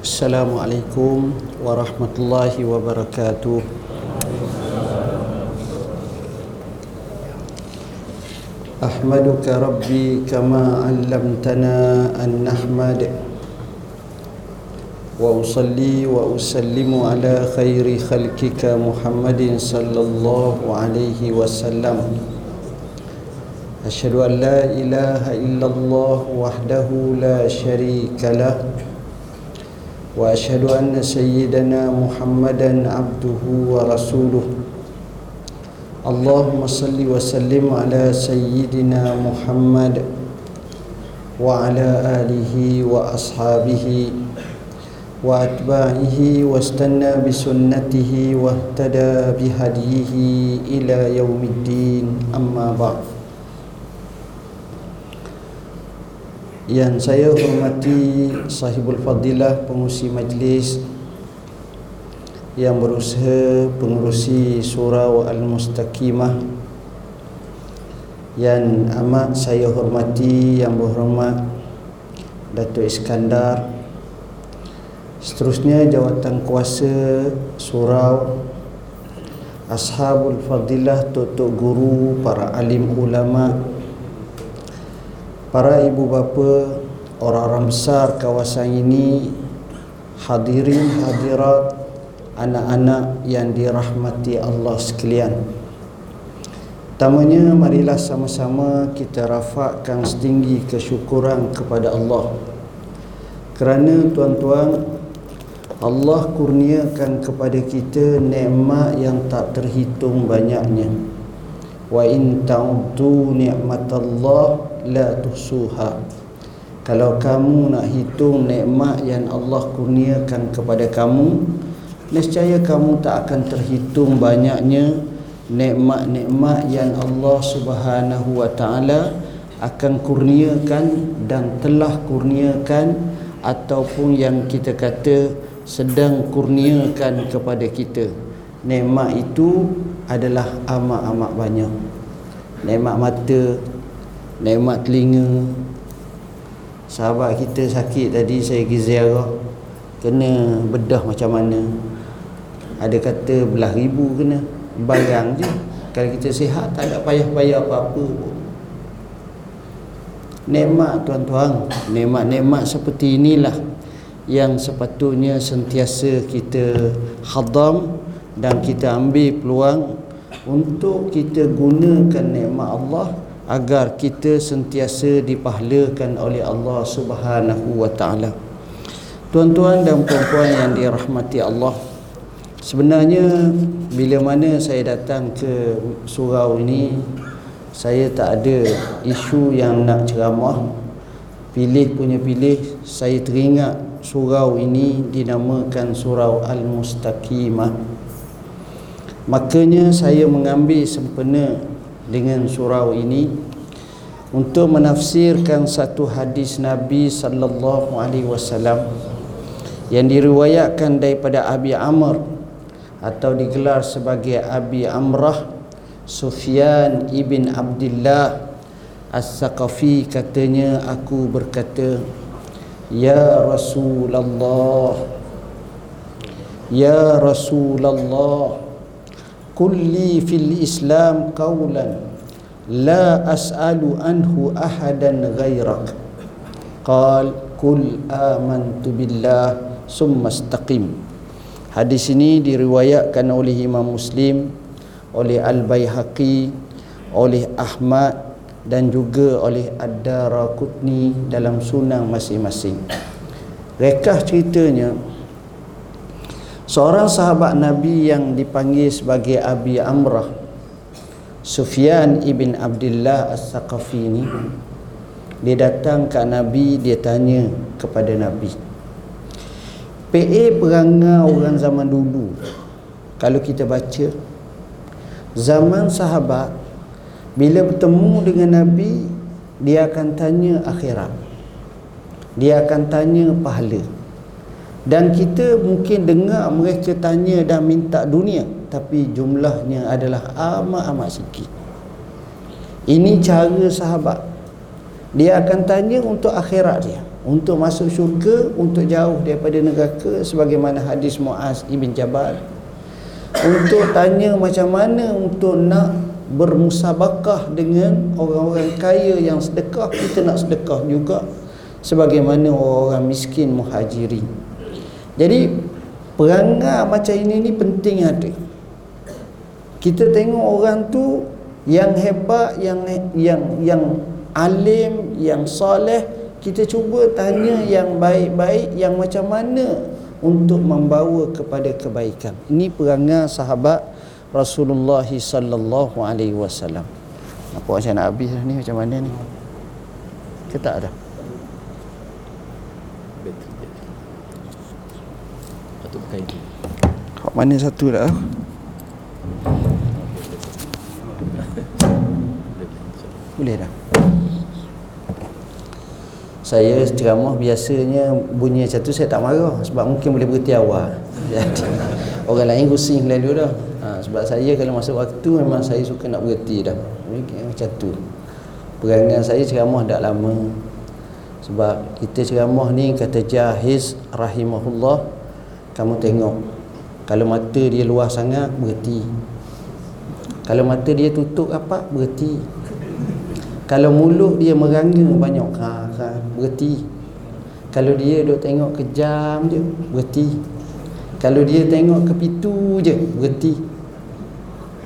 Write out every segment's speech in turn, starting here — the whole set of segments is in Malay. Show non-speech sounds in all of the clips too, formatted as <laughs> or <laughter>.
السلام عليكم ورحمة الله وبركاته أحمدك ربي كما علمتنا أن نحمد وأصلي وأسلم على خير خلقك محمد صلى الله عليه وسلم أشهد أن لا إله إلا الله وحده لا شريك له وأشهد أن سيدنا محمدا عبده ورسوله اللهم صل وسلم على سيدنا محمد وعلى آله وأصحابه وأتباعه واستنى بسنته واهتدى بهديه إلى يوم الدين أما بعد Yang saya hormati sahibul fadilah pengurusi majlis yang berusaha pengurusi surau Al-Mustaqimah. Yang amat saya hormati yang berhormat Datuk Iskandar. Seterusnya jawatan kuasa surau Ashabul Fadilah Tutuk Guru para alim ulama para ibu bapa orang-orang besar kawasan ini hadirin hadirat anak-anak yang dirahmati Allah sekalian. Pertamanya marilah sama-sama kita rafakkan setinggi kesyukuran kepada Allah. Kerana tuan-tuan Allah kurniakan kepada kita nikmat yang tak terhitung banyaknya. Wa in ta'uddu ni'matallah la tuhsuha. Kalau kamu nak hitung nikmat yang Allah kurniakan kepada kamu nescaya kamu tak akan terhitung banyaknya nikmat-nikmat yang Allah Subhanahu wa taala akan kurniakan dan telah kurniakan ataupun yang kita kata sedang kurniakan kepada kita. Nikmat itu adalah amat-amat banyak. Nikmat mata nikmat telinga. Sahabat kita sakit tadi saya pergi ziarah. Kena bedah macam mana? Ada kata belah ribu kena. Barang je. Kalau kita sihat tak ada payah-payah apa-apa nikmat tuan-tuan. Nikmat-nikmat seperti inilah yang sepatutnya sentiasa kita hadam dan kita ambil peluang untuk kita gunakan nikmat Allah agar kita sentiasa dipahlakan oleh Allah Subhanahu wa taala. Tuan-tuan dan puan-puan yang dirahmati Allah, sebenarnya bila mana saya datang ke surau ini, saya tak ada isu yang nak ceramah. Pilih punya pilih, saya teringat surau ini dinamakan surau Al-Mustaqimah. Makanya saya mengambil sempena dengan surau ini untuk menafsirkan satu hadis Nabi sallallahu alaihi wasallam yang diriwayatkan daripada Abi Amr atau digelar sebagai Abi Amrah Sufyan ibn Abdullah As-Saqafi katanya aku berkata Ya Rasulullah Ya Rasulullah kulli fil islam qawlan la as'alu anhu ahadan ghairak. Qal kul amantu billah summa istaqim. Hadis ini diriwayatkan oleh Imam Muslim oleh Al-Baihaqi oleh Ahmad dan juga oleh Ad-Daraqutni dalam sunan masing-masing. Rekah ceritanya Seorang sahabat Nabi yang dipanggil sebagai Abi Amrah Sufyan ibn Abdullah As-Saqafi ini Dia datang ke Nabi Dia tanya kepada Nabi PA perangai orang zaman dulu Kalau kita baca Zaman sahabat Bila bertemu dengan Nabi Dia akan tanya akhirat Dia akan tanya pahala dan kita mungkin dengar mereka tanya dan minta dunia tapi jumlahnya adalah amat-amat sikit. Ini cara sahabat. Dia akan tanya untuk akhirat dia untuk masuk syurga untuk jauh daripada neraka sebagaimana hadis Muaz ibn Jabal. Untuk tanya macam mana untuk nak bermusabakah dengan orang-orang kaya yang sedekah kita nak sedekah juga sebagaimana orang miskin muhajirin jadi perangai macam ini ni penting ada. Kita tengok orang tu yang hebat yang yang yang alim yang soleh kita cuba tanya yang baik-baik yang macam mana untuk membawa kepada kebaikan. Ini perangai sahabat Rasulullah sallallahu alaihi wasallam. Apa macam nak habis ni? Macam mana ni? Kita tak ada Patut pakai itu. Kau mana satu dah? Boleh dah. Saya ceramah biasanya bunyi macam tu saya tak marah sebab mungkin boleh berhenti awal. Jadi orang lain pusing lalu dah. Ha, sebab saya kalau masuk waktu memang saya suka nak berhenti dah. Macam tu. Perangai saya ceramah dah lama. Sebab kita ceramah ni kata Jahiz rahimahullah kamu tengok kalau mata dia luas sangat berhenti. Kalau mata dia tutup apa berhenti. Kalau mulut dia merangga banyak ha, ha, berhenti. Kalau dia duk tengok kejam je berhenti. Kalau dia tengok ke pitu je berhenti.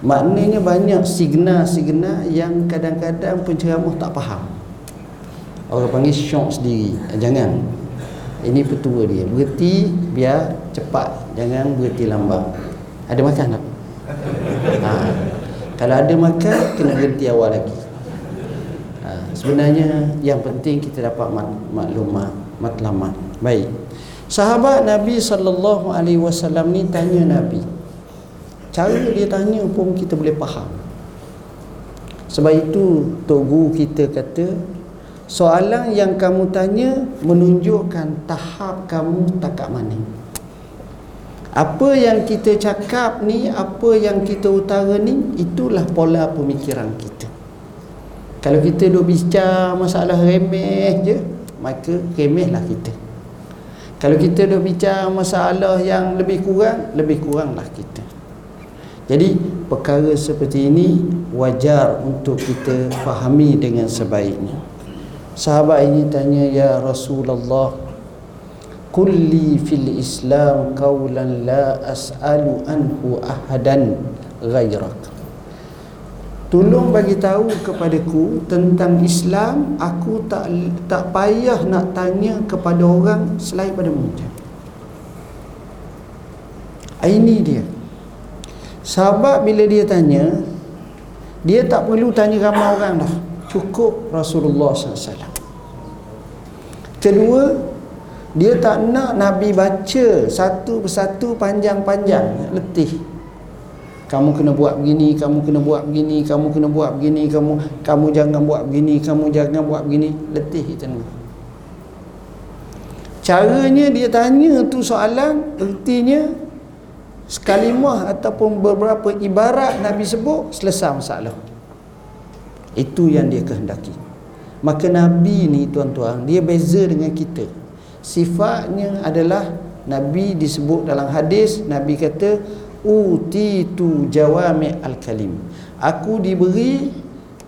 Maknanya banyak signal-signal yang kadang-kadang penceramah tak faham. Orang panggil syok sendiri. Eh, jangan. Ini petua dia. Berhenti biar cepat. Jangan berhenti lambat. Ada makan tak? Ha. Kalau ada makan, kena berhenti awal lagi sebenarnya yang penting kita dapat maklumat matlamat baik sahabat Nabi sallallahu alaihi wasallam ni tanya Nabi cara dia tanya pun kita boleh faham sebab itu tok guru kita kata soalan yang kamu tanya menunjukkan tahap kamu takat mana apa yang kita cakap ni apa yang kita utara ni itulah pola pemikiran kita. Kalau kita duk bincang masalah remeh je maka remehlah kita. Kalau kita duk bincang masalah yang lebih kurang lebih kuranglah kita. Jadi perkara seperti ini wajar untuk kita fahami dengan sebaiknya sahabat ini tanya ya Rasulullah kulli fil islam qawlan la as'alu anhu ahadan ghairak Tolong bagi tahu kepadaku tentang Islam, aku tak tak payah nak tanya kepada orang selain pada macam. Ini dia. Sahabat bila dia tanya, dia tak perlu tanya ramai orang dah. Cukup Rasulullah SAW. Kedua, dia tak nak Nabi baca satu persatu panjang-panjang, letih. Kamu kena buat begini kamu kena buat begini kamu kena buat begini kamu kamu jangan buat begini kamu jangan buat begini letih kita ni caranya dia tanya tu soalan ertinya sekalimah ataupun beberapa ibarat Nabi sebut selesai masalah itu yang dia kehendaki. Maka Nabi ni tuan-tuan dia beza dengan kita. Sifatnya adalah Nabi disebut dalam hadis Nabi kata utitu jawami al-kalim. Aku diberi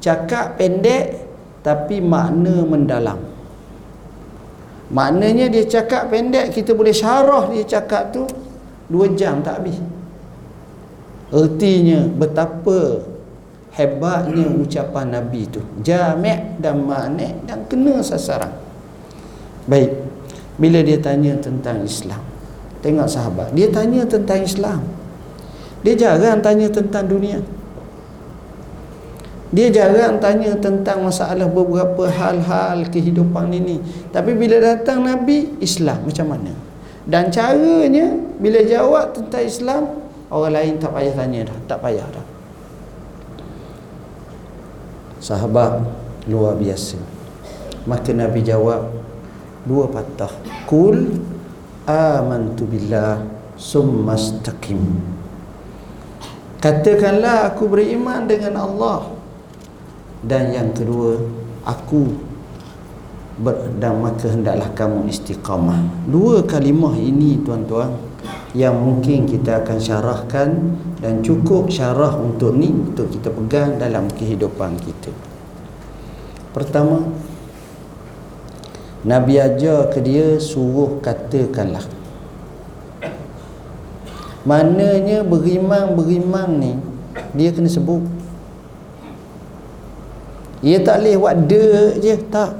cakap pendek tapi makna mendalam. Maknanya dia cakap pendek kita boleh syarah dia cakap tu dua jam tak habis. Ertinya betapa hebatnya ucapan Nabi tu jami' dan makna dan kena sasaran baik bila dia tanya tentang Islam tengok sahabat dia tanya tentang Islam dia jarang tanya tentang dunia. Dia jarang tanya tentang masalah beberapa hal-hal kehidupan ini. Tapi bila datang Nabi, Islam macam mana? Dan caranya, bila jawab tentang Islam, orang lain tak payah tanya dah. Tak payah dah. Sahabat luar biasa. Maka Nabi jawab, dua patah. Kul amantu billah summa staqim. Katakanlah aku beriman dengan Allah Dan yang kedua Aku dan maka hendaklah kamu istiqamah dua kalimah ini tuan-tuan yang mungkin kita akan syarahkan dan cukup syarah untuk ni untuk kita pegang dalam kehidupan kita. Pertama Nabi ajar ke dia suruh katakanlah. Mananya berimang-berimang ni Dia kena sebut. Ia tak boleh buat je Tak.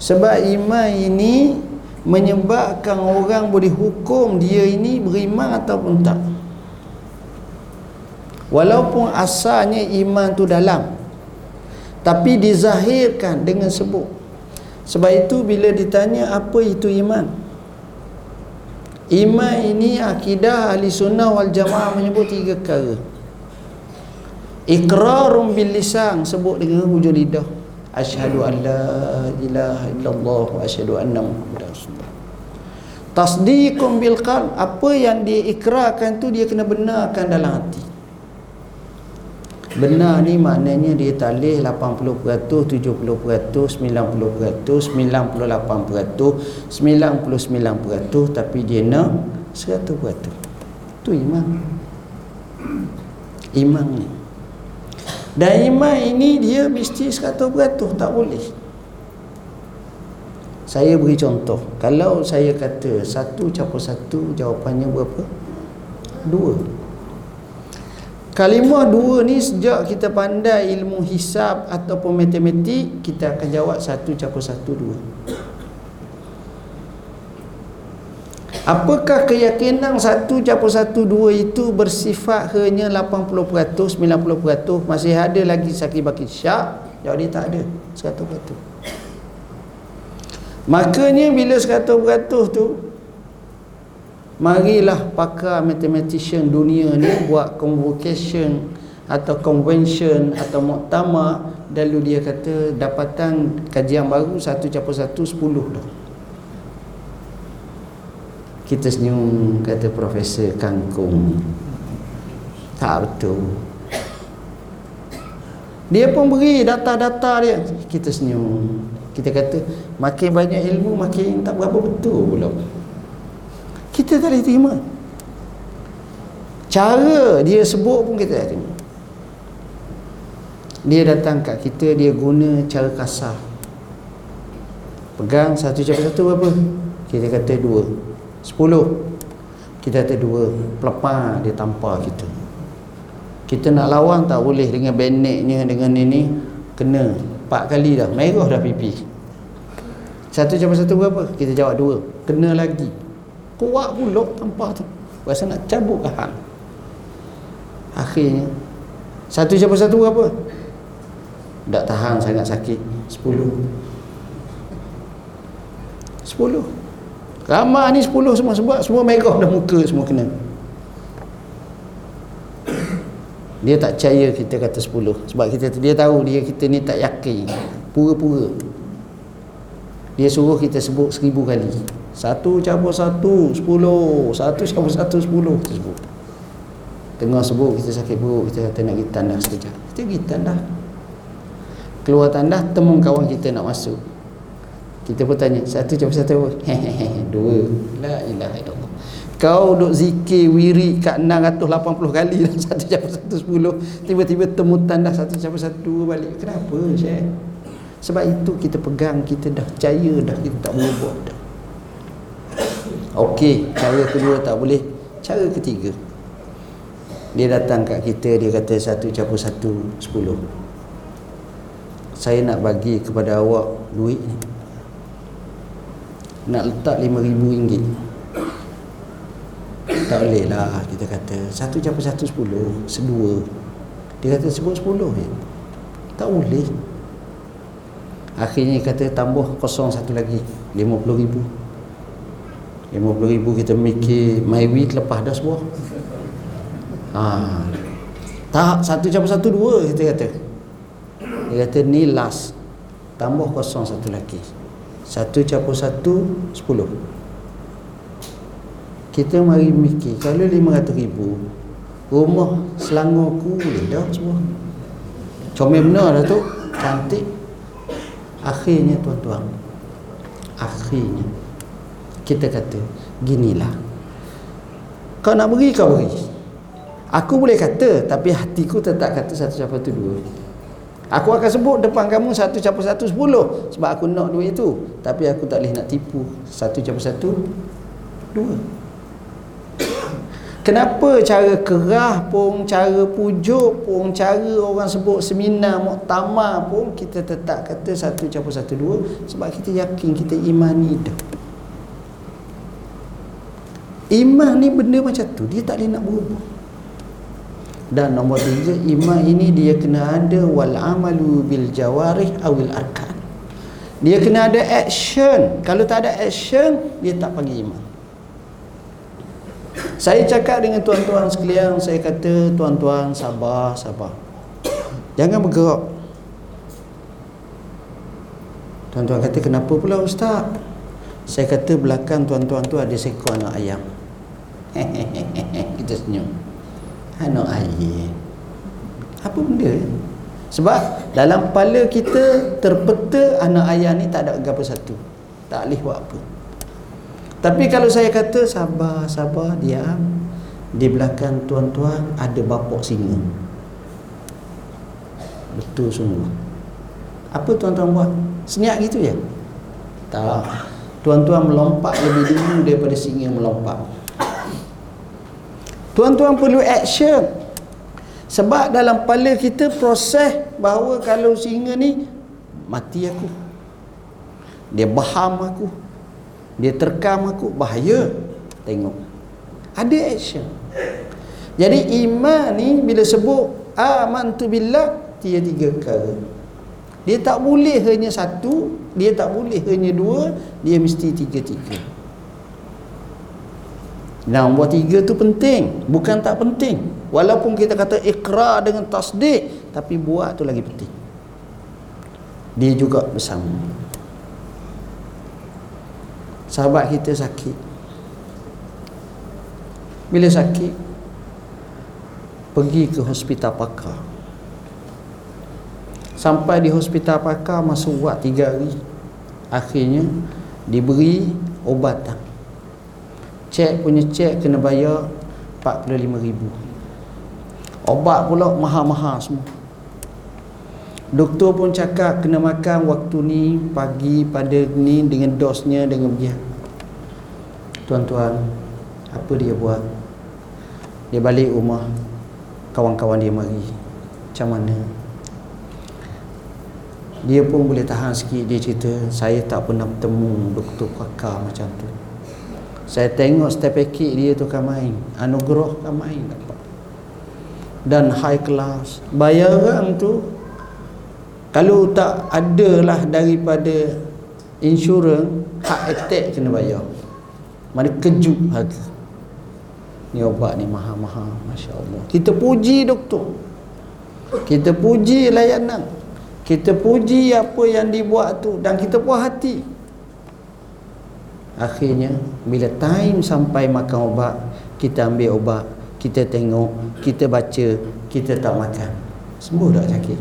Sebab iman ini Menyebabkan orang boleh hukum dia ini berimang ataupun tak. Walaupun asalnya iman tu dalam Tapi dizahirkan dengan sebut. Sebab itu bila ditanya apa itu iman? Iman ini akidah ahli sunnah wal jamaah menyebut tiga perkara. Iqrarum bil lisan sebut dengan hujung lidah Asyhadu an la ilaha illallah wa asyhadu anna muhammadar rasulullah Tasdiqum bil qalb apa yang dia ikrarkan tu dia kena benarkan dalam hati Benar ni maknanya dia talih 80%, 70%, 90%, 98%, 99% tapi dia nak 100%. Tu iman. Iman ni. Dan iman ini dia mesti 100% tak boleh. Saya beri contoh. Kalau saya kata satu campur satu jawapannya berapa? Dua. Kalimah dua ni sejak kita pandai ilmu hisab ataupun matematik kita akan jawab satu campur satu dua. Apakah keyakinan satu campur satu dua itu bersifat hanya 80%, 90%, masih ada lagi sakit bakit syak? Jawab dia tak ada, 100%. Makanya bila 100% tu marilah pakar mathematician dunia ni buat convocation atau convention atau muktamar. Lalu dia kata dapatan kajian baru satu campur satu sepuluh dah kita senyum kata profesor kangkung tak betul. Dia pun beri data-data dia. Kita senyum. Kita kata makin banyak ilmu makin tak berapa betul pula. Kita tak boleh terima. Cara dia sebut pun kita tak terima. Dia datang kat kita dia guna cara kasar. Pegang satu cakap satu berapa kita kata dua sepuluh. Kita kata dua pelepah dia tampar kita. Kita nak lawan tak boleh dengan beneknya dengan ini. Kena empat kali dah. Merah dah pipi. Satu jawab satu berapa? Kita jawab dua. Kena lagi. Kuat pula tanpa tu. Rasa nak cabut hang akhirnya satu siapa satu apa tak tahan sangat sakit. Sepuluh. Sepuluh ramah ni sepuluh semua sebab semua megah dah muka semua kena. Dia tak percaya kita kata sepuluh. Sebab kita dia tahu dia kita ni tak yakin. Pura-pura. Dia suruh kita sebut seribu kali. Satu campur satu Sepuluh. Satu campur satu Sepuluh sebut. Tengah sebut kita sakit perut Kita kata nak pergi tandah sekejap. Kita pergi tandah Keluar tandah Temu kawan kita nak masuk Kita pun tanya Satu campur satu Hehehe Dua La ilaha illallah kau duk zikir wiri kat 680 kali dan <laughs> satu campur satu sepuluh tiba-tiba temu tanda satu campur satu balik kenapa Syekh sebab itu kita pegang kita dah percaya dah kita tak berubah dah Okey, cara kedua tak boleh. Cara ketiga. Dia datang kat kita, dia kata satu campur satu, sepuluh. Saya nak bagi kepada awak duit ni. Nak letak lima ribu ringgit. Tak boleh lah, kita kata. Satu campur satu, sepuluh. Sedua. Dia kata sebut sepuluh je. Tak boleh. Akhirnya kata tambah kosong satu lagi. Lima puluh ribu. RM50,000 kita mikir week lepas dah sebuah ha. tak satu campur satu dua kita kata dia kata ni last tambah kosong satu lagi satu campur satu sepuluh. Kita mari mikir kalau lima ratus ribu rumah selangor ku boleh dah semua. Comel benar dah tu. Cantik. Akhirnya tuan-tuan akhirnya kita kata ginilah. Kau nak beri kau beri. Aku boleh kata tapi hatiku tetap kata satu campur tu dua aku akan sebut depan kamu satu campur satu sepuluh. Sebab aku nak duit itu tapi aku tak boleh nak tipu. Satu campur satu dua. <coughs> Kenapa cara kerah pun, cara pujuk pun, cara orang sebut seminar, muktamar pun kita tetap kata satu campur satu dua. Sebab kita yakin kita imani dah. Iman ni benda macam tu, dia tak boleh nak berubah. Dan nombor tiga, iman ini dia kena ada wal amalu bil jawarih awil arkan. Dia kena ada action. Kalau tak ada action, dia tak panggil iman. Saya cakap dengan tuan-tuan sekalian, saya kata tuan-tuan sabar, sabar. Jangan bergerak. Tuan-tuan kata kenapa pula ustaz? Saya kata belakang tuan-tuan tu ada seekor anak ayam. <laughs> Kita senyum. Anak ayam. Apa benda? Sebab dalam kepala kita terpeta anak ayam ni tak ada apa satu. Tak boleh buat apa. Tapi kalau saya kata sabar, sabar, diam. Di belakang tuan-tuan ada bapak singa. Betul semua. Apa tuan-tuan buat? Senyap gitu ya? Tak. Tuan-tuan melompat lebih dulu daripada singa melompat. Tuan-tuan perlu action. Sebab dalam kepala kita proses bahawa kalau singa ni mati aku. Dia baham aku. Dia terkam aku. Bahaya. Tengok. Ada action. Jadi iman ni bila sebut amantu billah tiga tiga perkara. Dia tak boleh hanya satu dia tak boleh hanya dua dia mesti tiga nombor tiga tu penting bukan tak penting. Walaupun kita kata ikrar dengan tasdik tapi buat tu lagi penting. Dia juga bersama. Sahabat kita sakit. Bila sakit pergi ke hospital pakar. Sampai di hospital pakar masuk buat tiga hari akhirnya diberi ubatan cek punya cek kena bayar 45 ribu obat pula mahal-mahal semua Doktor pun cakap kena makan waktu ni pagi pada ni dengan dosnya dengan dia. Tuan-tuan, apa dia buat? Dia balik rumah kawan-kawan dia mari. Macam mana? Dia pun boleh tahan sikit dia cerita saya tak pernah bertemu doktor pakar macam tu. Saya tengok step package dia tu kan main. Anugerah kan main dapat. Dan high class. Bayaran tu kalau tak adalah daripada insurans hak attack kena bayar. Mana kejut harga ni obat ni mahal-mahal Masya Allah kita puji doktor. Kita puji layanan. Kita puji apa yang dibuat tu. Dan kita puas hati akhirnya bila time sampai makan obat kita ambil obat kita tengok kita baca kita tak makan. Sembuh tak sakit?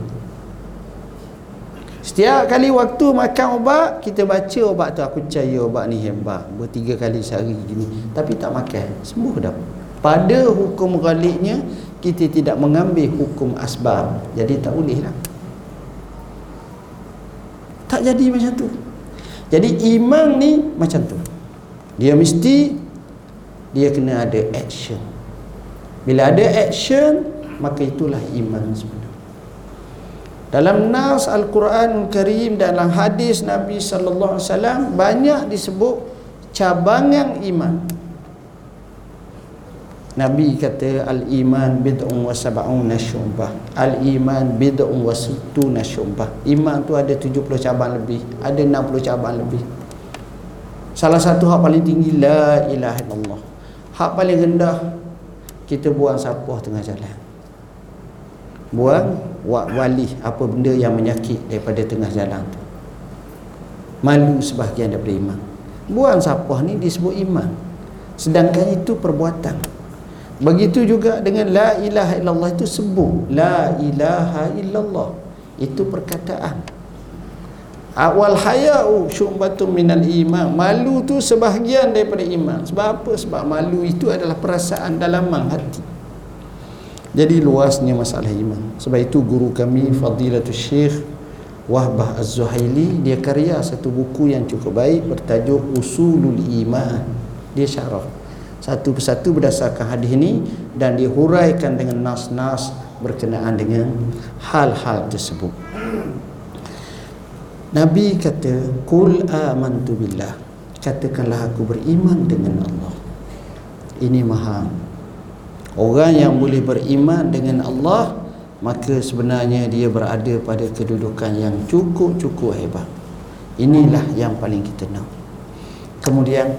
Setiap kali waktu makan ubat Kita baca ubat tu. Aku percaya ubat ni hebat. Bertiga kali sehari gini. Tapi tak makan. Sembuh dah. Pada hukum galiknya Kita tidak mengambil hukum asbab. Jadi tak boleh lah. Tak jadi macam tu. Jadi iman ni macam tu Dia mesti Dia kena ada action Bila ada action Maka itulah iman sebenarnya dalam nas Al-Quran Karim dalam hadis Nabi sallallahu alaihi wasallam banyak disebut cabangan iman. Nabi kata al-iman bid'un wa sab'un nasyubah. Al-iman bid'un wa sittuna syubah. Iman tu ada 70 cabang lebih, ada 60 cabang lebih. Salah satu hak paling tinggi la ilaha illallah. Hak paling rendah kita buang sapuh tengah jalan. Buang wali apa benda yang menyakit daripada tengah jalan tu. Malu sebahagian daripada iman. Buang sapah ni disebut iman. Sedangkan itu perbuatan. Begitu juga dengan la ilaha illallah itu sebut. La ilaha illallah. Itu perkataan awal hayau syubatun minal iman. Malu tu sebahagian daripada iman. Sebab apa? Sebab malu itu adalah perasaan dalaman hati. Jadi luasnya masalah iman. Sebab itu guru kami fadilatul syekh Wahbah Az-Zuhaili dia karya satu buku yang cukup baik bertajuk Usulul Iman. Dia syarah. Satu persatu berdasarkan hadis ini dan dihuraikan dengan nas-nas berkenaan dengan hal-hal tersebut Nabi kata kul amantu billah. Katakanlah aku beriman dengan Allah. Ini maha orang yang boleh beriman dengan Allah maka sebenarnya dia berada pada kedudukan yang cukup-cukup hebat. Inilah yang paling kita nak. Kemudian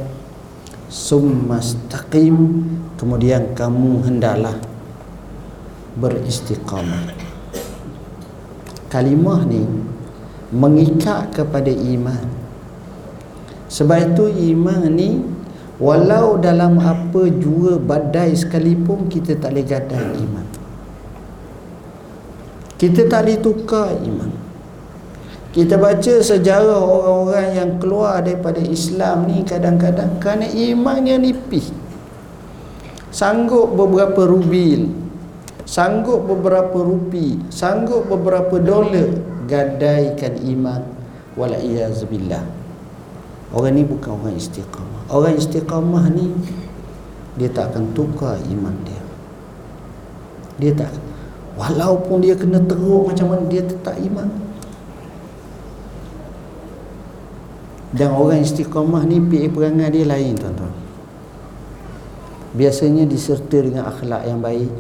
summastaqim kemudian kamu hendaklah beristiqamah. Kalimah ni mengikat kepada iman. Sebab itu iman ni walau dalam apa jua badai sekalipun kita tak boleh gadai iman. Kita tak boleh tukar iman. Kita baca sejarah orang-orang yang keluar daripada Islam ni kadang-kadang kerana imannya nipis. Sanggup beberapa rubil sanggup beberapa rupi sanggup beberapa dolar gadaikan iman walaiyazubillah orang ni bukan orang istiqamah orang istiqamah ni dia tak akan tukar iman dia dia tak Walaupun dia kena teruk macam mana dia tetap iman. Dan orang istiqamah ni pergi perangai dia lain tuan-tuan. Biasanya diserta dengan akhlak yang baik.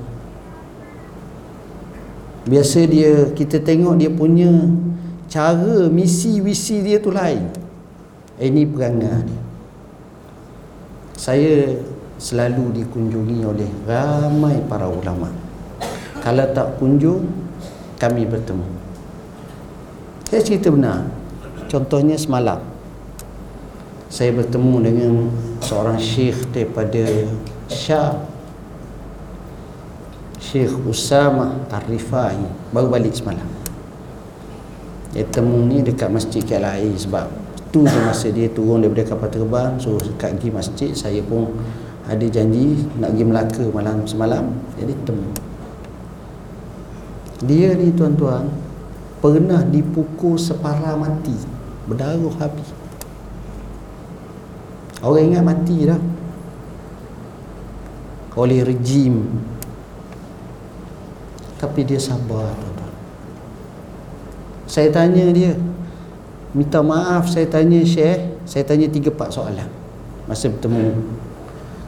Biasa dia kita tengok dia punya cara misi visi dia tu lain. Ini perangai dia. Saya selalu dikunjungi oleh ramai para ulama' kalau tak kunjung kami bertemu saya cerita benar contohnya semalam saya bertemu dengan seorang syekh daripada Syah Syekh Usama Arifai baru balik semalam. Dia temu ni dekat masjid KLI sebab tu masa dia turun daripada kapal terbang so dekat pergi masjid. Saya pun ada janji nak pergi Melaka malam semalam. Jadi temu. Dia ni tuan-tuan pernah dipukul separah mati. Berdarah habis. Orang ingat mati dah. Oleh rejim tapi dia sabar tuan-tuan. Saya tanya dia minta maaf saya tanya Syekh saya tanya tiga empat soalan. Masa bertemu.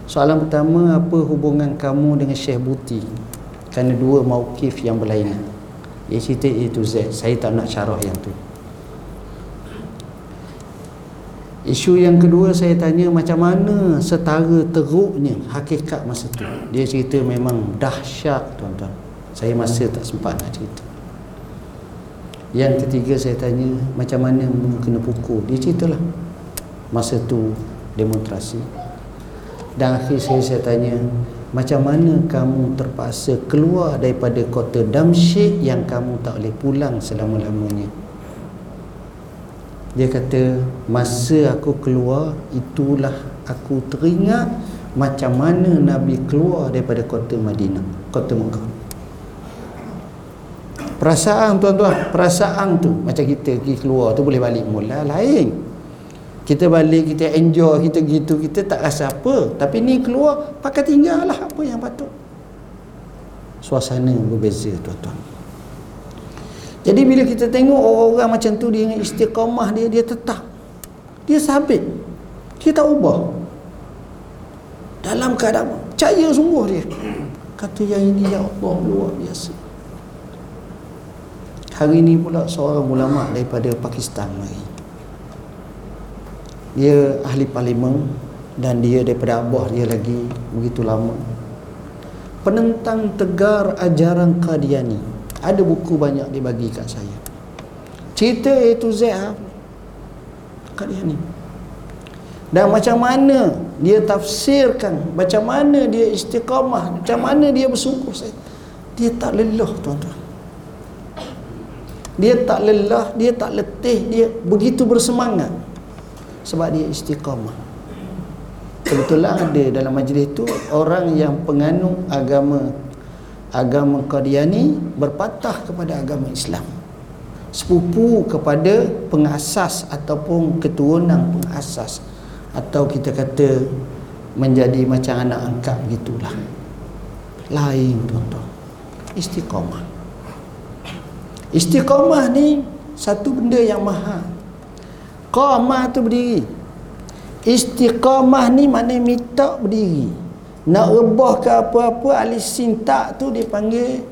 Soalan pertama apa hubungan kamu dengan Syekh Buti? Kerana dua mauqif yang berlainan. Dia cerita A to Z. Saya tak nak syarah yang tu. Isu yang kedua saya tanya macam mana setara teruknya hakikat masa tu? Dia cerita memang dahsyat tuan-tuan saya masa tak sempat nak cerita. Yang ketiga saya tanya macam mana kena pukul? Dia ceritalah. Masa tu demonstrasi. Dan akhir saya, saya tanya macam mana kamu terpaksa keluar daripada kota Damsyik yang kamu tak boleh pulang selama-lamanya? Dia kata masa aku keluar itulah aku teringat macam mana Nabi keluar daripada kota Madinah kota Mekah perasaan tuan-tuan perasaan tu. Macam kita pergi keluar tu boleh balik mula. Lain. Kita balik kita enjoy kita gitu kita tak rasa apa. Tapi ni keluar pakai tinggal lah apa yang patut. Suasana berbeza tuan-tuan. Jadi bila kita tengok orang-orang macam tu dia istiqamah dia dia tetap. Dia sabit. Dia tak ubah. Dalam keadaan percaya sungguh dia. Kata yang ini ya Allah luar biasa hari ini pula seorang ulama daripada Pakistan lagi. Dia ahli parlimen dan dia daripada abah dia lagi begitu lama. Penentang tegar ajaran Qadiani. Ada buku banyak dibagi kat saya. Cerita A to Z ha? Qadiani. Dan macam mana dia tafsirkan macam mana dia istiqamah macam mana dia bersungguh saya dia tak lelah tuan-tuan dia tak lelah dia tak letih dia begitu bersemangat. Sebab dia istiqamah. Kebetulan ada dalam majlis itu orang yang penganut agama agama Qadiani berpatah kepada agama Islam. Sepupu kepada pengasas ataupun keturunan pengasas. Atau kita kata menjadi macam anak angkat gitulah lain tuan-tuan. Istiqamah istiqamah ni satu benda yang mahal qamah tu berdiri. Istiqamah ni mana minta berdiri. Nak rebah ke apa-apa alisin tak tu dipanggil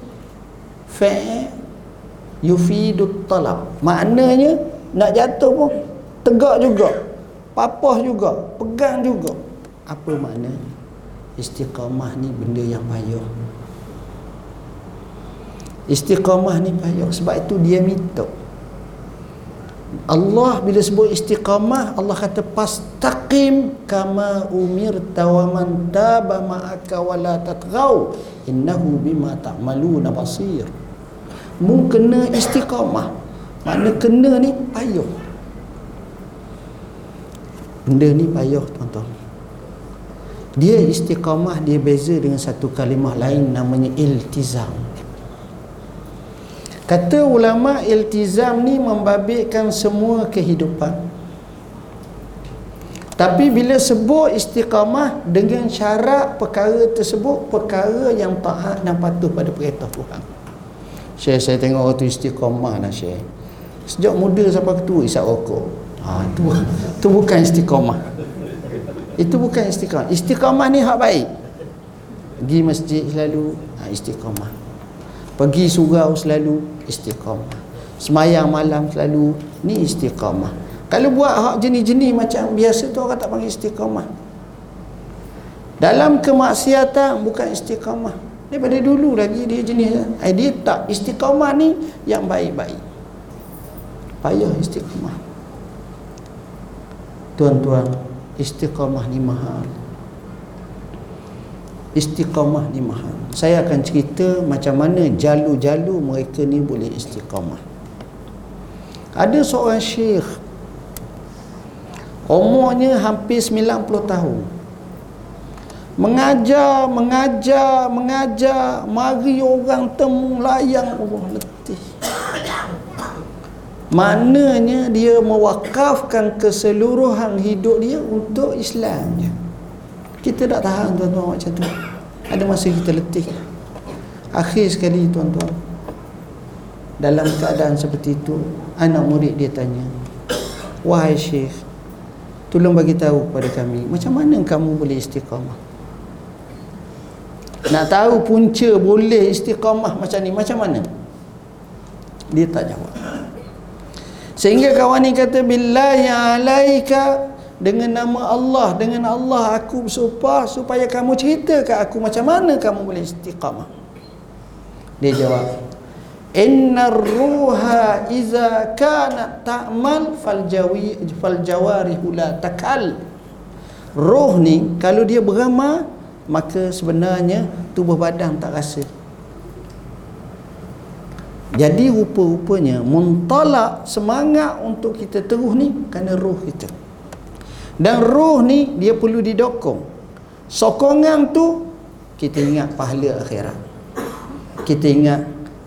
fa' yufidut talab. Maknanya nak jatuh pun tegak juga papah juga pegang juga. Apa makna istiqamah ni benda yang payah istiqamah ni payah. Sebab itu dia minta. Allah bila sebut istiqamah Allah kata pastaqim kama umir tawaman taba ma'aka wala tatghaw. Innahu bima ta'maluna basir. Mu kena istiqamah. Makna kena ni? Payah. Benda ni payah tuan-tuan. Dia istiqamah dia beza dengan satu kalimah lain namanya iltizam kata ulama iltizam ni membabitkan semua kehidupan. Tapi bila sebut istiqamah dengan syarat perkara tersebut perkara yang taat dan patuh pada perintah Tuhan. Syekh saya tengok orang tu istiqamah lah Syekh. Sejak muda sampai ketua isap rokok. Ha, tu, tu bukan istiqamah. Itu bukan istiqamah. Istiqamah ni hak baik. Pergi masjid selalu ha, Istiqamah Pergi surau selalu Istiqamah. Semayang malam selalu Ni istiqamah. Kalau buat hak jenis-jenis macam biasa tu Orang tak panggil istiqamah. Dalam kemaksiatan Bukan istiqamah. Daripada dulu lagi dia jenis eh, dia tak istiqamah ni yang baik-baik. Payah istiqamah. Tuan-tuan istiqamah ni mahal istiqamah ni mahal. Saya akan cerita macam mana jalu-jalu mereka ni boleh istiqamah. Ada seorang syekh umurnya hampir 90 tahun. Mengajar mengajar mengajar mari orang temu layang Allah letih. Maknanya dia mewakafkan keseluruhan hidup dia untuk Islam kita tak tahan tuan-tuan macam tu. Ada masa kita letih. Akhir sekali tuan-tuan. Dalam keadaan seperti itu anak murid dia tanya wahai syekh tolong bagi tahu kepada kami macam mana kamu boleh istiqamah? Nak tahu punca boleh istiqamah macam ni macam mana? Dia tak jawab. Sehingga kawan ni kata billahi alaika dengan nama Allah dengan Allah aku bersumpah supaya kamu cerita ke aku macam mana kamu boleh istiqamah. Dia jawab inna ruha iza kana ta'mal fal jawi fal la takal. Roh ni kalau dia beramal maka sebenarnya tubuh badan tak rasa. Jadi rupa-rupanya mentalak semangat untuk kita terus ni kerana roh kita dan roh ni dia perlu didokong. Sokongan tu kita ingat pahala akhirat. Kita ingat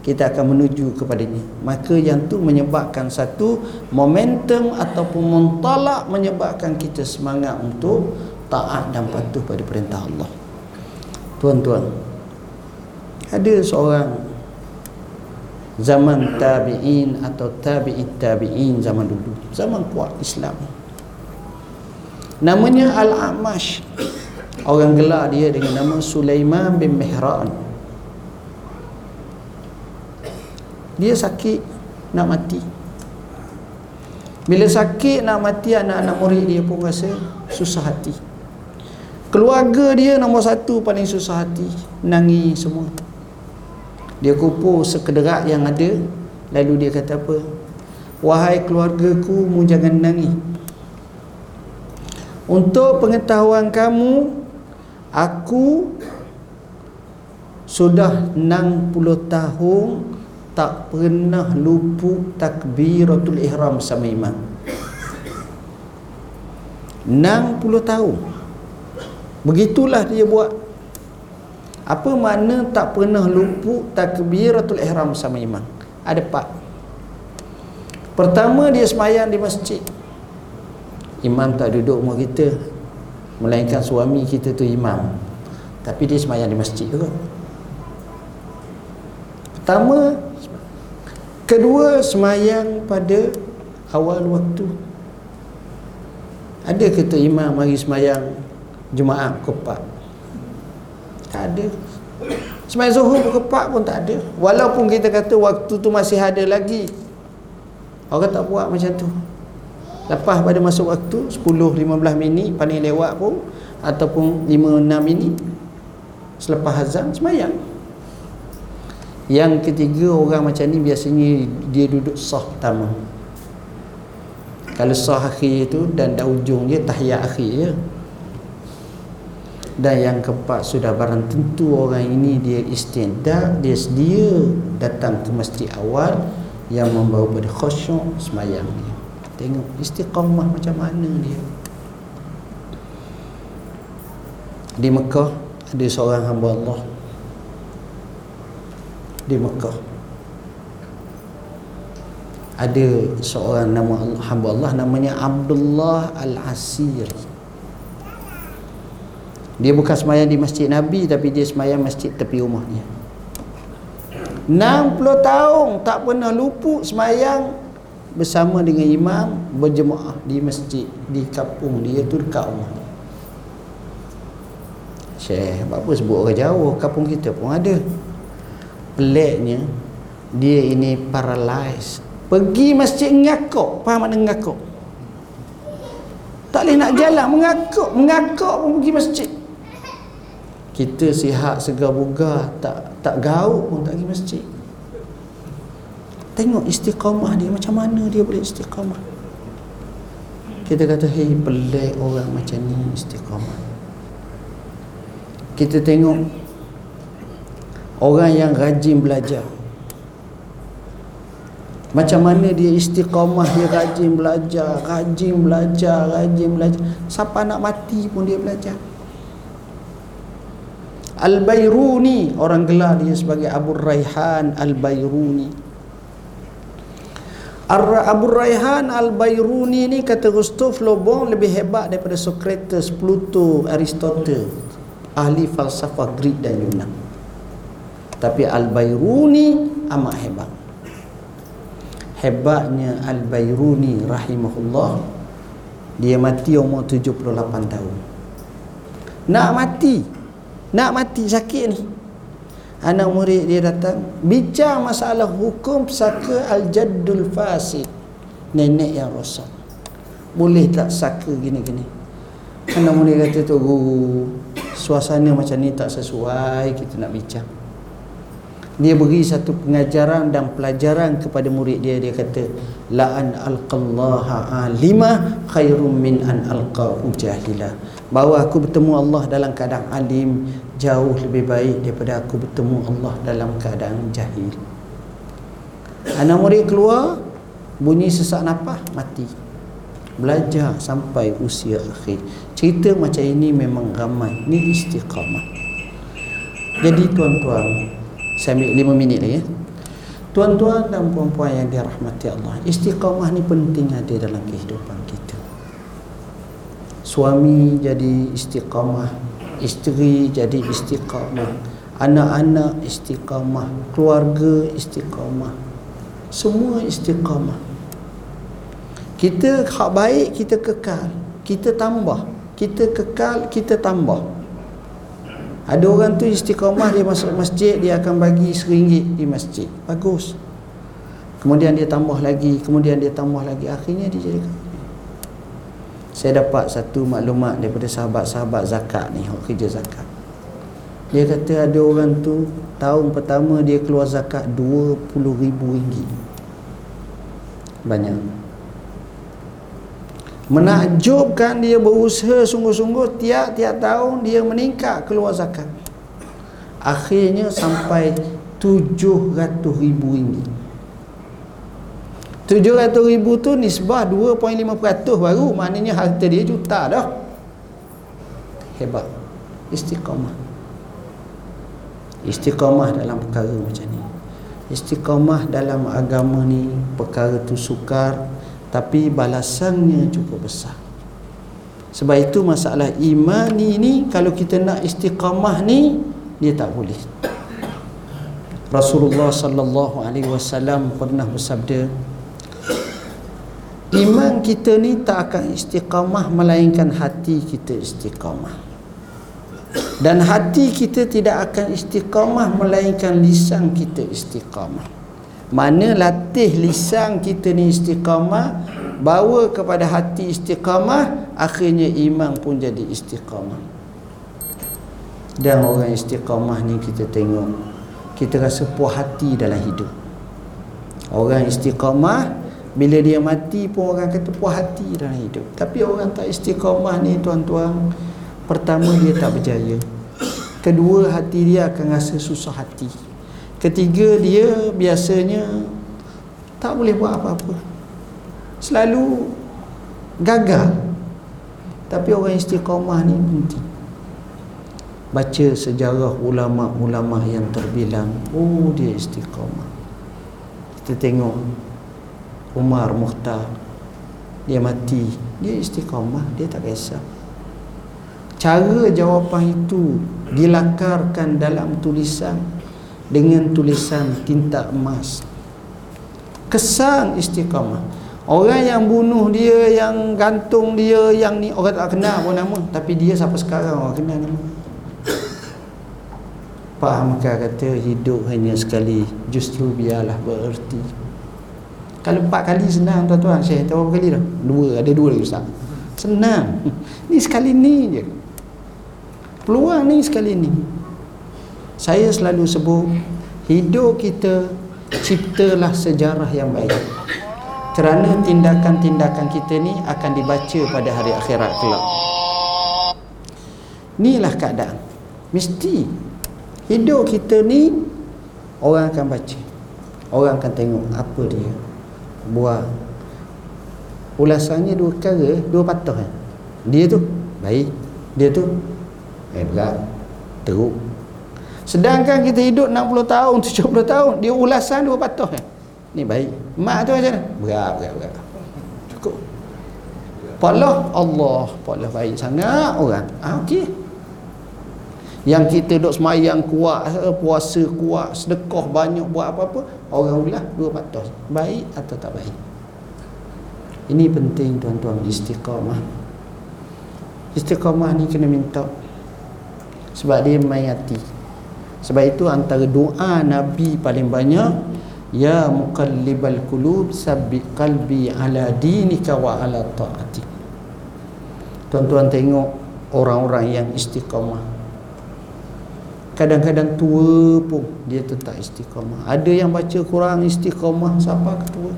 kita akan menuju kepadanya maka yang tu menyebabkan satu momentum ataupun mentalak menyebabkan kita semangat untuk taat dan patuh pada perintah Allah. Tuan-tuan ada seorang zaman tabi'in atau tabi'it tabi'in zaman dulu zaman kuat Islam namanya Al-Amash. Orang gelar dia dengan nama Sulaiman bin Mihran. Dia sakit nak mati. Bila sakit nak mati anak-anak murid dia pun rasa susah hati. Keluarga dia nombor satu paling susah hati. Nangis semua. Dia kupur sekederak yang ada. Lalu dia kata apa? Wahai keluargaku mu jangan nangis untuk pengetahuan kamu aku sudah 60 tahun tak pernah luput takbiratul ihram sama imam. 60 tahun. Begitulah dia buat. Apa makna tak pernah luput takbiratul ihram sama imam? Ada empat. Pertama dia semayang di masjid imam tak duduk rumah kita melainkan suami kita tu imam tapi dia semayang di masjid juga pertama Kedua semayang pada awal waktu. Ada kata imam mari semayang Jumaat kepak. Tak ada. Semayang zuhur kepak pun tak ada. Walaupun kita kata waktu tu masih ada lagi. Orang tak buat macam tu. Lepas pada masuk waktu 10-15 minit paling lewat pun ataupun 5-6 minit selepas azan semayang. Yang ketiga orang macam ni biasanya dia duduk sah pertama. Kalau sah akhir tu dan dah ujung dia tahiyat akhir je. Dan yang keempat sudah barang tentu orang ini dia istiadat, dia sedia datang ke masjid awal yang membawa pada khusyuk semayang dia. Tengok istiqamah macam mana dia. Di Mekah ada seorang hamba Allah. Di Mekah. Ada seorang nama Allah, hamba Allah namanya Abdullah Al-Asir. Dia bukan semayang di masjid Nabi tapi dia semayang masjid tepi rumahnya 60 tahun tak pernah luput semayang bersama dengan imam berjemaah di masjid di kampung dia tu dekat rumah. Syekh, apa sebut orang jauh kampung kita pun ada. Peliknya dia ini paralyzed. Pergi masjid ngakuk faham makna ngakuk tak boleh nak jalan. Mengakuk mengakuk pun pergi masjid. Kita sihat segar bugar tak tak gauk pun tak pergi masjid tengok istiqamah dia macam mana dia boleh istiqamah? Kita kata hei pelik orang macam ni istiqamah. Kita tengok orang yang rajin belajar. Macam mana dia istiqamah dia rajin belajar rajin belajar rajin belajar. Siapa nak mati pun dia belajar. Al-Bayruni orang gelar dia sebagai Abu Raihan Al-Bayruni Abu Raihan Al-Bayruni ni kata Gustav Lobong lebih hebat daripada Socrates, Pluto, Aristotle. Ahli falsafah Greek dan Yunani tapi Al-Bayruni amat hebat. Hebatnya Al-Bayruni rahimahullah dia mati umur 78 tahun. Nak mati nak mati sakit ni anak murid dia datang bincang masalah hukum saka Al-Jaddul Fasid. Nenek yang rosak. Boleh tak saka gini-gini? Anak murid kata tu guru suasana macam ni tak sesuai kita nak bincang. Dia beri satu pengajaran dan pelajaran kepada murid dia. Dia kata la an alqallaha alima khairum min an alqahu jahila bahawa aku bertemu Allah dalam keadaan alim jauh lebih baik daripada aku bertemu Allah dalam keadaan jahil. Anak murid keluar bunyi sesak nafas mati. Belajar sampai usia akhir. Cerita macam ini memang ramai. Ni istiqamah. Jadi tuan-tuan saya ambil lima minit lagi ya. Tuan-tuan dan puan-puan yang dirahmati Allah Istiqamah ni penting ada dalam kehidupan kita. Suami jadi istiqamah Isteri jadi istiqamah. Anak-anak istiqamah. Keluarga istiqamah. Semua istiqamah. Kita hak baik kita kekal. Kita tambah. Kita kekal kita tambah. Ada orang tu istiqamah dia masuk masjid dia akan bagi seringgit di masjid. Bagus. Kemudian dia tambah lagi, kemudian dia tambah lagi. Akhirnya dia jadi Saya dapat satu maklumat daripada sahabat-sahabat zakat ni, hak kerja zakat. Dia kata ada orang tu tahun pertama dia keluar zakat 20 ribu ringgit. Banyak menakjubkan dia berusaha sungguh-sungguh tiap-tiap tahun dia meningkat keluar zakat akhirnya sampai 700 ribu ringgit 700 ribu tu nisbah 2.5% baru. Maknanya harta dia juta dah. Hebat. Istiqamah. Istiqamah dalam perkara macam ni. Istiqamah dalam agama ni perkara tu sukar tapi balasannya cukup besar. Sebab itu masalah iman ni, kalau kita nak istiqamah ni dia tak boleh. Rasulullah sallallahu alaihi wasallam pernah bersabda Iman kita ni tak akan istiqamah melainkan hati kita istiqamah. Dan hati kita tidak akan istiqamah melainkan lisan kita istiqamah. Mana latih lisan kita ni istiqamah bawa kepada hati istiqamah akhirnya iman pun jadi istiqamah. Dan orang istiqamah ni kita tengok kita rasa puas hati dalam hidup. Orang istiqamah bila dia mati pun orang kata puas hati dalam hidup. Tapi orang tak istiqamah ni tuan-tuan. Pertama dia tak berjaya. Kedua hati dia akan rasa susah hati. Ketiga dia biasanya tak boleh buat apa-apa. Selalu gagal. Tapi orang istiqamah ni penting baca sejarah ulama-ulama yang terbilang oh dia istiqamah kita tengok Umar Mukhtar. Dia mati. Dia istiqamah. Dia tak kisah. Cara jawapan itu dilakarkan dalam tulisan dengan tulisan tinta emas. Kesan istiqamah. Orang yang bunuh dia yang gantung dia yang ni orang tak kenal pun nama. Tapi dia sampai sekarang orang kenal nama. Pak Hamka kata hidup hanya sekali. Justru biarlah bererti kalau empat kali senang tuan-tuan. Saya tahu berapa kali dah? Dua. Ada dua lagi Ustaz. Senang. <laughs> Ni sekali ni je. Peluang ni sekali ni. Saya selalu sebut Hidup kita Ciptalah sejarah yang baik. Kerana tindakan-tindakan kita ni Akan dibaca pada hari akhirat kelak. Inilah keadaan. Mesti Hidup kita ni Orang akan baca. Orang akan tengok apa dia buah ulasannya dua perkara dua patah kan? Dia tu baik. Dia tu eh berat teruk. Sedangkan kita hidup 60 tahun <laughs> 70 tahun dia ulasan dua patah kan? Ni baik. Mak tu macam mana? Berat berat berat. Cukup. Palah Allah Palah baik sangat orang. Ah, Okey. Yang kita duk semayang kuat puasa kuat sedekah banyak buat apa-apa orang ulah dua patah baik atau tak baik? Ini penting tuan-tuan istiqamah. Istiqamah ni kena minta. Sebab dia mayati. Sebab itu antara doa Nabi paling banyak ya muqallibal qulub sabbi qalbi ala dinika wa ala ta'ati tuan-tuan tengok orang-orang yang istiqamah kadang-kadang tua pun dia tetap istiqamah. Ada yang baca Quran istiqamah siapa ketua.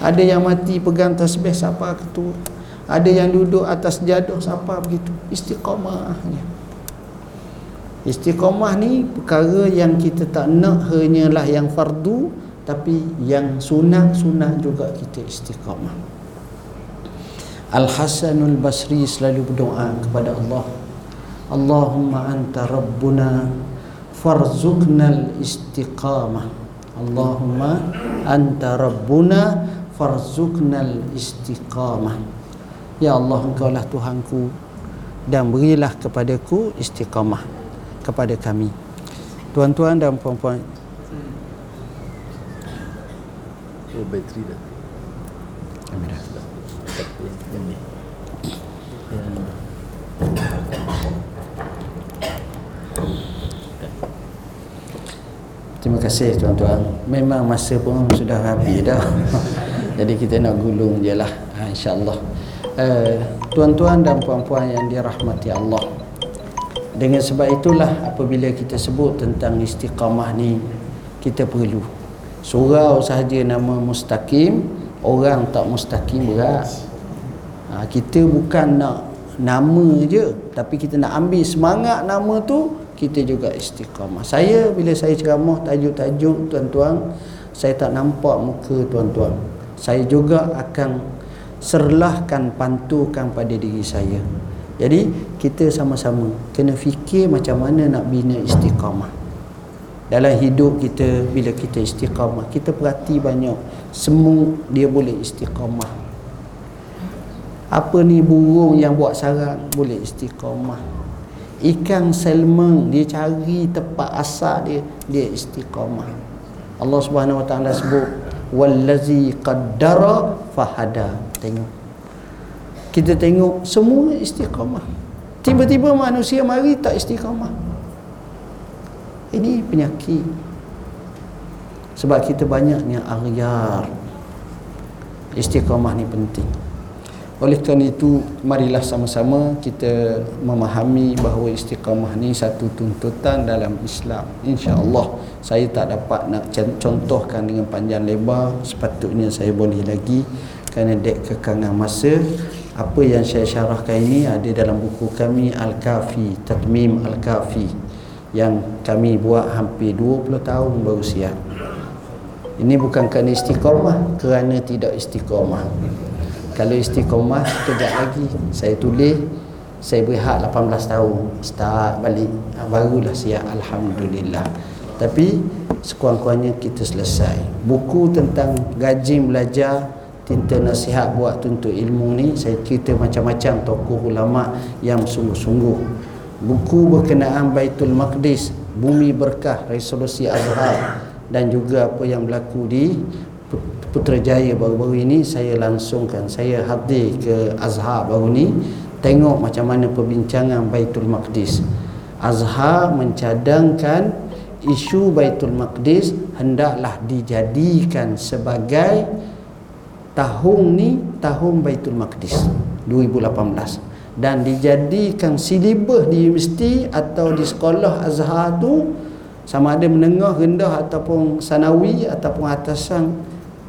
Ada yang mati pegang tasbih siapa ketua. Ada yang duduk atas jaduh siapa begitu. Istiqamahnya. Istiqamah ni perkara yang kita tak nak hanyalah yang fardu tapi yang sunat-sunat juga kita istiqamah. Al-Hasanul Basri selalu berdoa kepada Allah Allahumma anta rabbuna farzuqnal istiqamah Allahumma anta rabbuna farzuqnal istiqamah Ya Allah engkau lah Tuhanku dan berilah kepadaku istiqamah kepada kami. Tuan-tuan dan puan-puan. Oh bateri dah. Kamera. Ini Terima kasih tuan-tuan. Memang masa pun sudah habis dah. <laughs> Jadi kita nak gulung je lah. Ha, InsyaAllah. Uh, tuan-tuan dan puan-puan yang dirahmati Allah. Dengan sebab itulah apabila kita sebut tentang istiqamah ni, kita perlu. Surau sahaja nama mustaqim, orang tak mustaqim berat. Ha, kita bukan nak nama je tapi kita nak ambil semangat nama tu kita juga istiqamah. Saya bila saya ceramah tajuk-tajuk tuan-tuan saya tak nampak muka tuan-tuan. Saya juga akan serlahkan pantukan pada diri saya. Jadi kita sama-sama kena fikir macam mana nak bina istiqamah. Dalam hidup kita bila kita istiqamah kita perhati banyak. Semua dia boleh istiqamah. Apa ni burung yang buat sarang boleh istiqamah ikan salmon dia cari tempat asal dia dia istiqamah. Allah Subhanahu wa taala sebut wallazi qaddara fahada. Tengok. Kita tengok semua istiqamah. Tiba-tiba manusia mari tak istiqamah. Ini penyakit. Sebab kita banyaknya aghyar istiqamah ni penting oleh kerana itu marilah sama-sama kita memahami bahawa istiqamah ni satu tuntutan dalam Islam. Insya-Allah saya tak dapat nak contohkan dengan panjang lebar, sepatutnya saya boleh lagi kerana dek kekangan masa. Apa yang saya syarahkan ini ada dalam buku kami Al-Kafi, Tatmim Al-Kafi yang kami buat hampir 20 tahun baru siap. Ini bukan kerana istiqamah, kerana tidak istiqamah kalau istiqomah sekejap lagi saya tulis saya berehat 18 tahun. Start balik ah, barulah siap Alhamdulillah. Tapi sekurang-kurangnya kita selesai. Buku tentang gaji belajar tinta nasihat buat tuntut ilmu ni saya cerita macam-macam tokoh ulama yang sungguh-sungguh. Buku berkenaan Baitul Maqdis bumi berkah resolusi Azhar dan juga apa yang berlaku di Putrajaya baru-baru ini saya langsungkan saya hadir ke Azhar baru ni tengok macam mana perbincangan Baitul Maqdis. Azhar mencadangkan isu Baitul Maqdis hendaklah dijadikan sebagai tahun ni tahun Baitul Maqdis 2018 dan dijadikan silibus di universiti atau di sekolah Azhar tu sama ada menengah, rendah ataupun sanawi ataupun atasan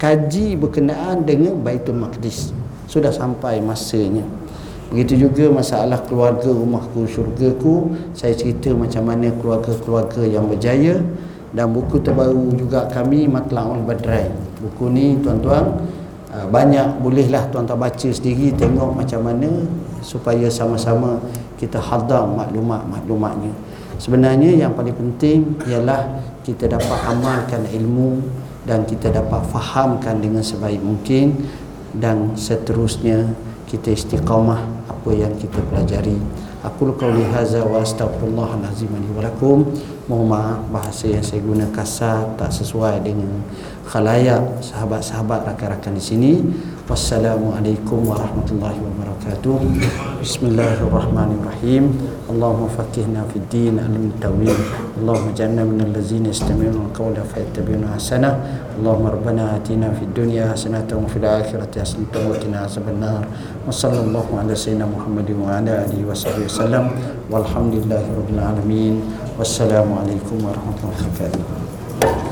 kaji berkenaan dengan Baitul Maqdis. Sudah sampai masanya. Begitu juga masalah keluarga rumahku syurgaku saya cerita macam mana keluarga-keluarga yang berjaya. Dan buku terbaru juga kami Matla'ul Badrai. Buku ni tuan-tuan ah, banyak bolehlah tuan-tuan baca sendiri tengok macam mana supaya sama-sama kita hadam maklumat-maklumatnya. Sebenarnya yang paling penting ialah kita dapat amalkan ilmu dan kita dapat fahamkan dengan sebaik mungkin dan seterusnya kita istiqamah apa yang kita pelajari. Aku qauli hadza wa astaghfirullah alazim li wa lakum. Mohon maaf bahasa yang saya guna kasar tak sesuai dengan khalayak sahabat-sahabat rakan-rakan di sini. Wassalamualaikum warahmatullahi wabarakatuh bismillahirrahmanirrahim اللهم فقهنا في الدين علم التويل اللهم اجعلنا من الذين يستمعون القول فيتبعون احسنه اللهم ربنا اتنا في الدنيا حسنه وفي الاخره حسنه وقنا عذاب النار وصلى الله على سيدنا محمد وعلى اله وصحبه وسلم والحمد لله رب العالمين والسلام عليكم ورحمه الله وبركاته